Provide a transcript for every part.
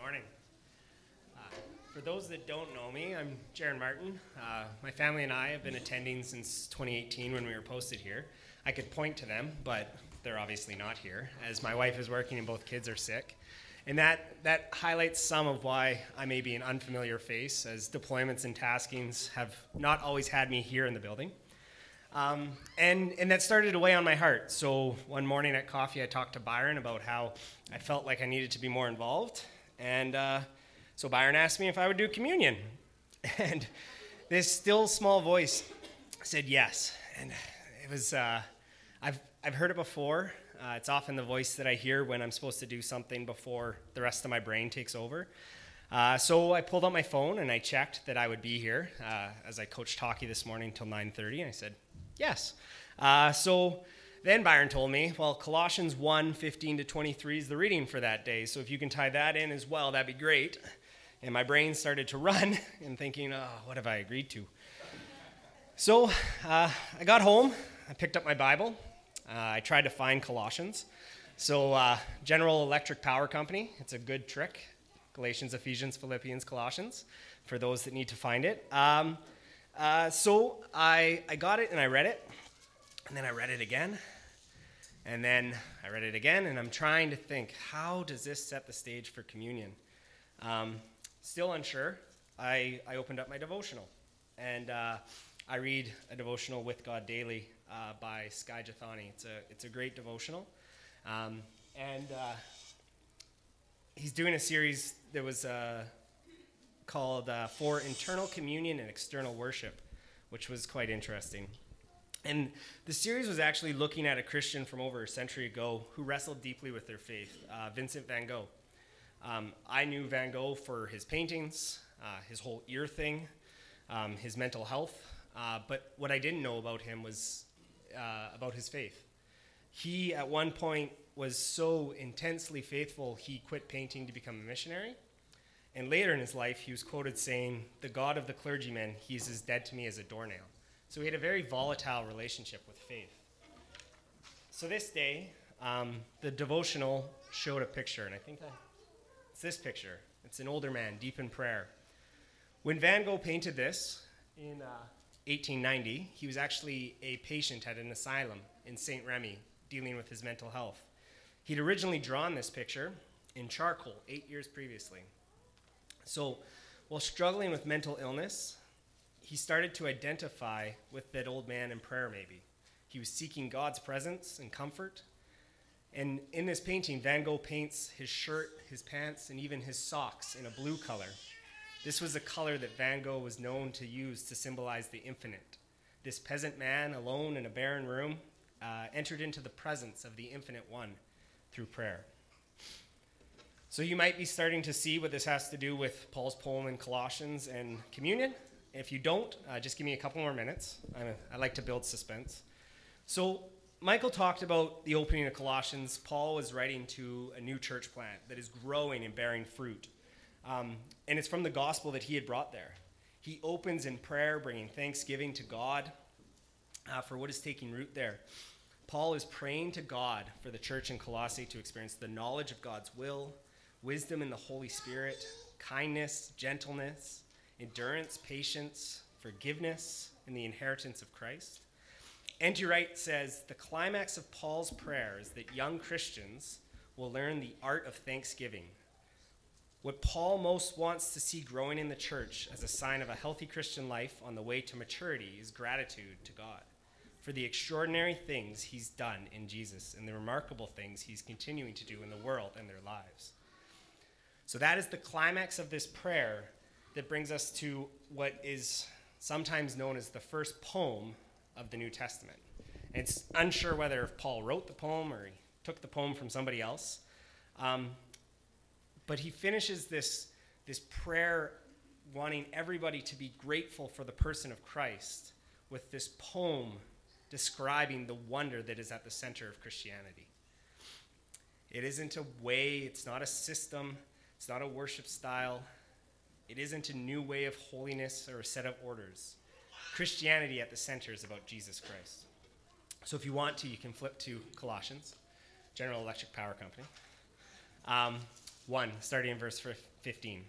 morning. Uh, for those that don't know me, I'm Gerren Martin. Uh, my family and I have been attending since 2018 when we were posted here. I could point to them, but they're obviously not here, as my wife is working and both kids are sick. And that, that highlights some of why I may be an unfamiliar face, as deployments and taskings have not always had me here in the building. Um, and, and that started to weigh on my heart. So one morning at coffee, I talked to Byron about how I felt like I needed to be more involved. And uh, so Byron asked me if I would do communion. And this still small voice said yes. And it was, uh, I've, I've heard it before. Uh, it's often the voice that I hear when I'm supposed to do something before the rest of my brain takes over. Uh, so I pulled out my phone and I checked that I would be here uh, as I coached hockey this morning until 9:30. And I said, Yes. Uh, so then Byron told me, well, Colossians 1 15 to 23 is the reading for that day. So if you can tie that in as well, that'd be great. And my brain started to run and thinking, oh, what have I agreed to? So uh, I got home, I picked up my Bible, uh, I tried to find Colossians. So, uh, General Electric Power Company, it's a good trick. Galatians, Ephesians, Philippians, Colossians, for those that need to find it. Um, uh, so I, I got it and I read it, and then I read it again, and then I read it again, and I'm trying to think how does this set the stage for communion? Um, still unsure. I, I opened up my devotional, and uh, I read a devotional with God daily uh, by Skye Jethani. It's a, it's a great devotional. Um, and uh, he's doing a series that was uh, called uh, For Internal Communion and External Worship, which was quite interesting. And the series was actually looking at a Christian from over a century ago who wrestled deeply with their faith, uh, Vincent van Gogh. Um, I knew Van Gogh for his paintings, uh, his whole ear thing, um, his mental health, uh, but what I didn't know about him was uh, about his faith. He, at one point, was so intensely faithful, he quit painting to become a missionary. And later in his life, he was quoted saying, The God of the clergyman, he is as dead to me as a doornail. So we had a very volatile relationship with faith. So this day, um, the devotional showed a picture, and I think I, it's this picture. It's an older man, deep in prayer. When Van Gogh painted this in uh, 1890, he was actually a patient at an asylum in St. Remy dealing with his mental health. He'd originally drawn this picture in charcoal eight years previously. So, while struggling with mental illness, he started to identify with that old man in prayer, maybe. He was seeking God's presence and comfort. And in this painting, Van Gogh paints his shirt, his pants, and even his socks in a blue color. This was a color that Van Gogh was known to use to symbolize the infinite. This peasant man, alone in a barren room, uh, entered into the presence of the infinite one through prayer. So you might be starting to see what this has to do with Paul's poem in Colossians and communion. If you don't, uh, just give me a couple more minutes. I, I like to build suspense. So Michael talked about the opening of Colossians. Paul was writing to a new church plant that is growing and bearing fruit. Um, and it's from the gospel that he had brought there. He opens in prayer, bringing thanksgiving to God uh, for what is taking root there. Paul is praying to God for the church in Colossae to experience the knowledge of God's will wisdom in the Holy Spirit, kindness, gentleness, endurance, patience, forgiveness, and the inheritance of Christ. N.T. Wright says the climax of Paul's prayer is that young Christians will learn the art of thanksgiving. What Paul most wants to see growing in the church as a sign of a healthy Christian life on the way to maturity is gratitude to God for the extraordinary things he's done in Jesus and the remarkable things he's continuing to do in the world and their lives. So that is the climax of this prayer that brings us to what is sometimes known as the first poem of the New Testament. it's unsure whether Paul wrote the poem or he took the poem from somebody else. Um, but he finishes this, this prayer wanting everybody to be grateful for the person of Christ with this poem describing the wonder that is at the center of Christianity. It isn't a way, it's not a system, it's not a worship style. It isn't a new way of holiness or a set of orders. Christianity at the center is about Jesus Christ. So if you want to, you can flip to Colossians, General Electric Power Company. Um, 1, starting in verse 15.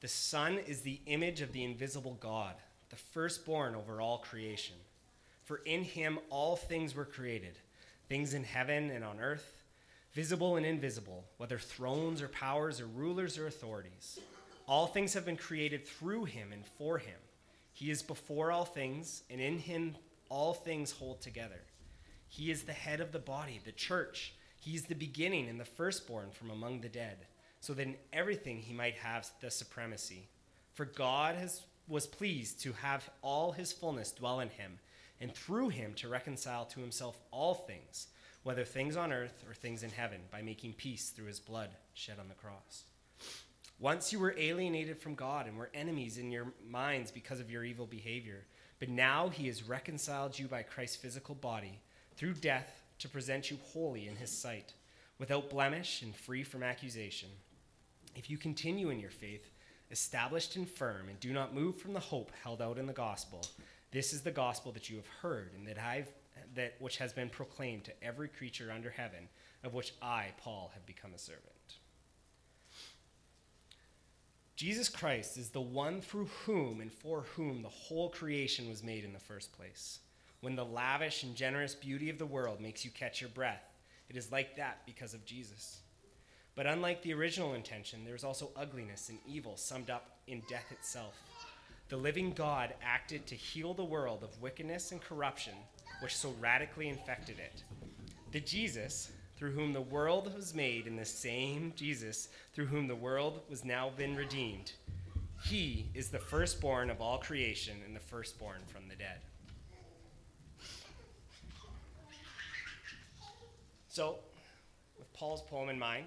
The Son is the image of the invisible God, the firstborn over all creation. For in him all things were created, things in heaven and on earth, visible and invisible, whether thrones or powers or rulers or authorities. All things have been created through him and for him. He is before all things, and in him all things hold together. He is the head of the body, the church. He is the beginning and the firstborn from among the dead so that in everything he might have the supremacy. For God has, was pleased to have all his fullness dwell in him, and through him to reconcile to himself all things, whether things on earth or things in heaven, by making peace through his blood shed on the cross. Once you were alienated from God and were enemies in your minds because of your evil behavior, but now he has reconciled you by Christ's physical body through death to present you holy in his sight, without blemish and free from accusation if you continue in your faith, established and firm, and do not move from the hope held out in the gospel, this is the gospel that you have heard, and that I've that which has been proclaimed to every creature under heaven, of which I, Paul, have become a servant. Jesus Christ is the one through whom and for whom the whole creation was made in the first place. When the lavish and generous beauty of the world makes you catch your breath, it is like that because of Jesus. But unlike the original intention, there is also ugliness and evil summed up in death itself. The living God acted to heal the world of wickedness and corruption which so radically infected it. The Jesus through whom the world was made, and the same Jesus through whom the world was now been redeemed. He is the firstborn of all creation and the firstborn from the dead. So, with Paul's poem in mind,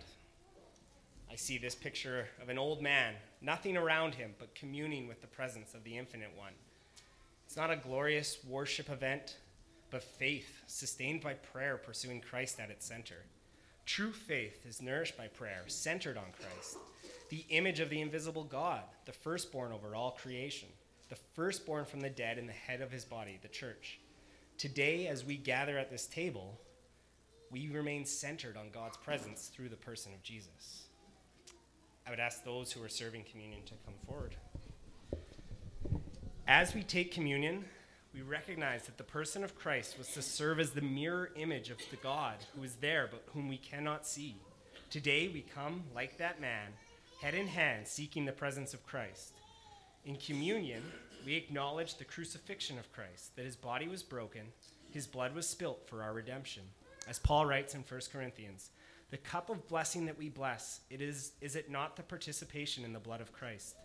I see this picture of an old man, nothing around him but communing with the presence of the Infinite One. It's not a glorious worship event, but faith sustained by prayer, pursuing Christ at its center. True faith is nourished by prayer, centered on Christ, the image of the invisible God, the firstborn over all creation, the firstborn from the dead and the head of his body, the church. Today, as we gather at this table, we remain centered on God's presence through the person of Jesus. I would ask those who are serving communion to come forward. As we take communion, we recognize that the person of Christ was to serve as the mirror image of the God who is there but whom we cannot see. Today we come like that man, head in hand, seeking the presence of Christ. In communion, we acknowledge the crucifixion of Christ, that his body was broken, his blood was spilt for our redemption. As Paul writes in 1 Corinthians, the cup of blessing that we bless, it is, is it not the participation in the blood of Christ?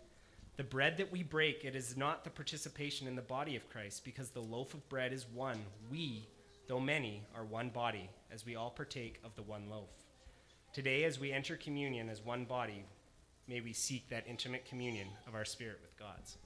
The bread that we break, it is not the participation in the body of Christ, because the loaf of bread is one. We, though many, are one body, as we all partake of the one loaf. Today, as we enter communion as one body, may we seek that intimate communion of our spirit with God's.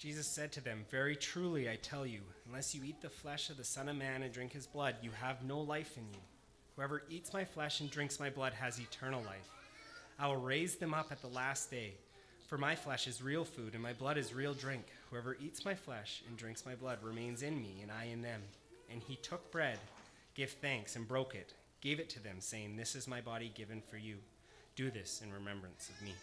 Jesus said to them, Very truly I tell you, unless you eat the flesh of the Son of Man and drink his blood, you have no life in you. Whoever eats my flesh and drinks my blood has eternal life. I will raise them up at the last day. For my flesh is real food, and my blood is real drink. Whoever eats my flesh and drinks my blood remains in me, and I in them. And he took bread, gave thanks, and broke it, gave it to them, saying, This is my body given for you. Do this in remembrance of me.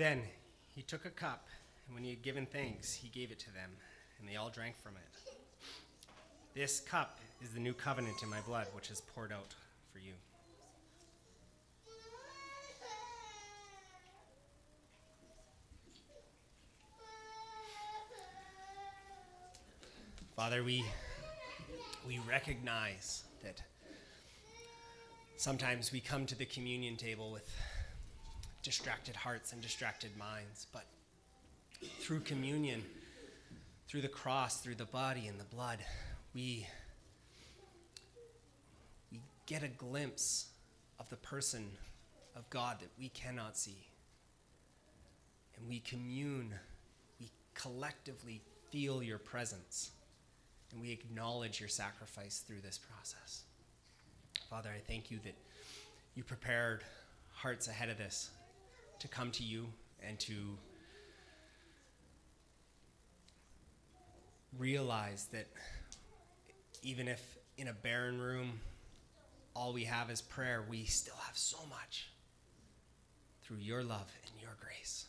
Then he took a cup, and when he had given thanks, he gave it to them, and they all drank from it. This cup is the new covenant in my blood, which is poured out for you. Father, we, we recognize that sometimes we come to the communion table with distracted hearts and distracted minds. But through communion, through the cross, through the body and the blood, we, we get a glimpse of the person of God that we cannot see. And we commune, we collectively feel your presence, and we acknowledge your sacrifice through this process. Father, I thank you that you prepared hearts ahead of this to come to you and to realize that even if in a barren room all we have is prayer, we still have so much through your love and your grace.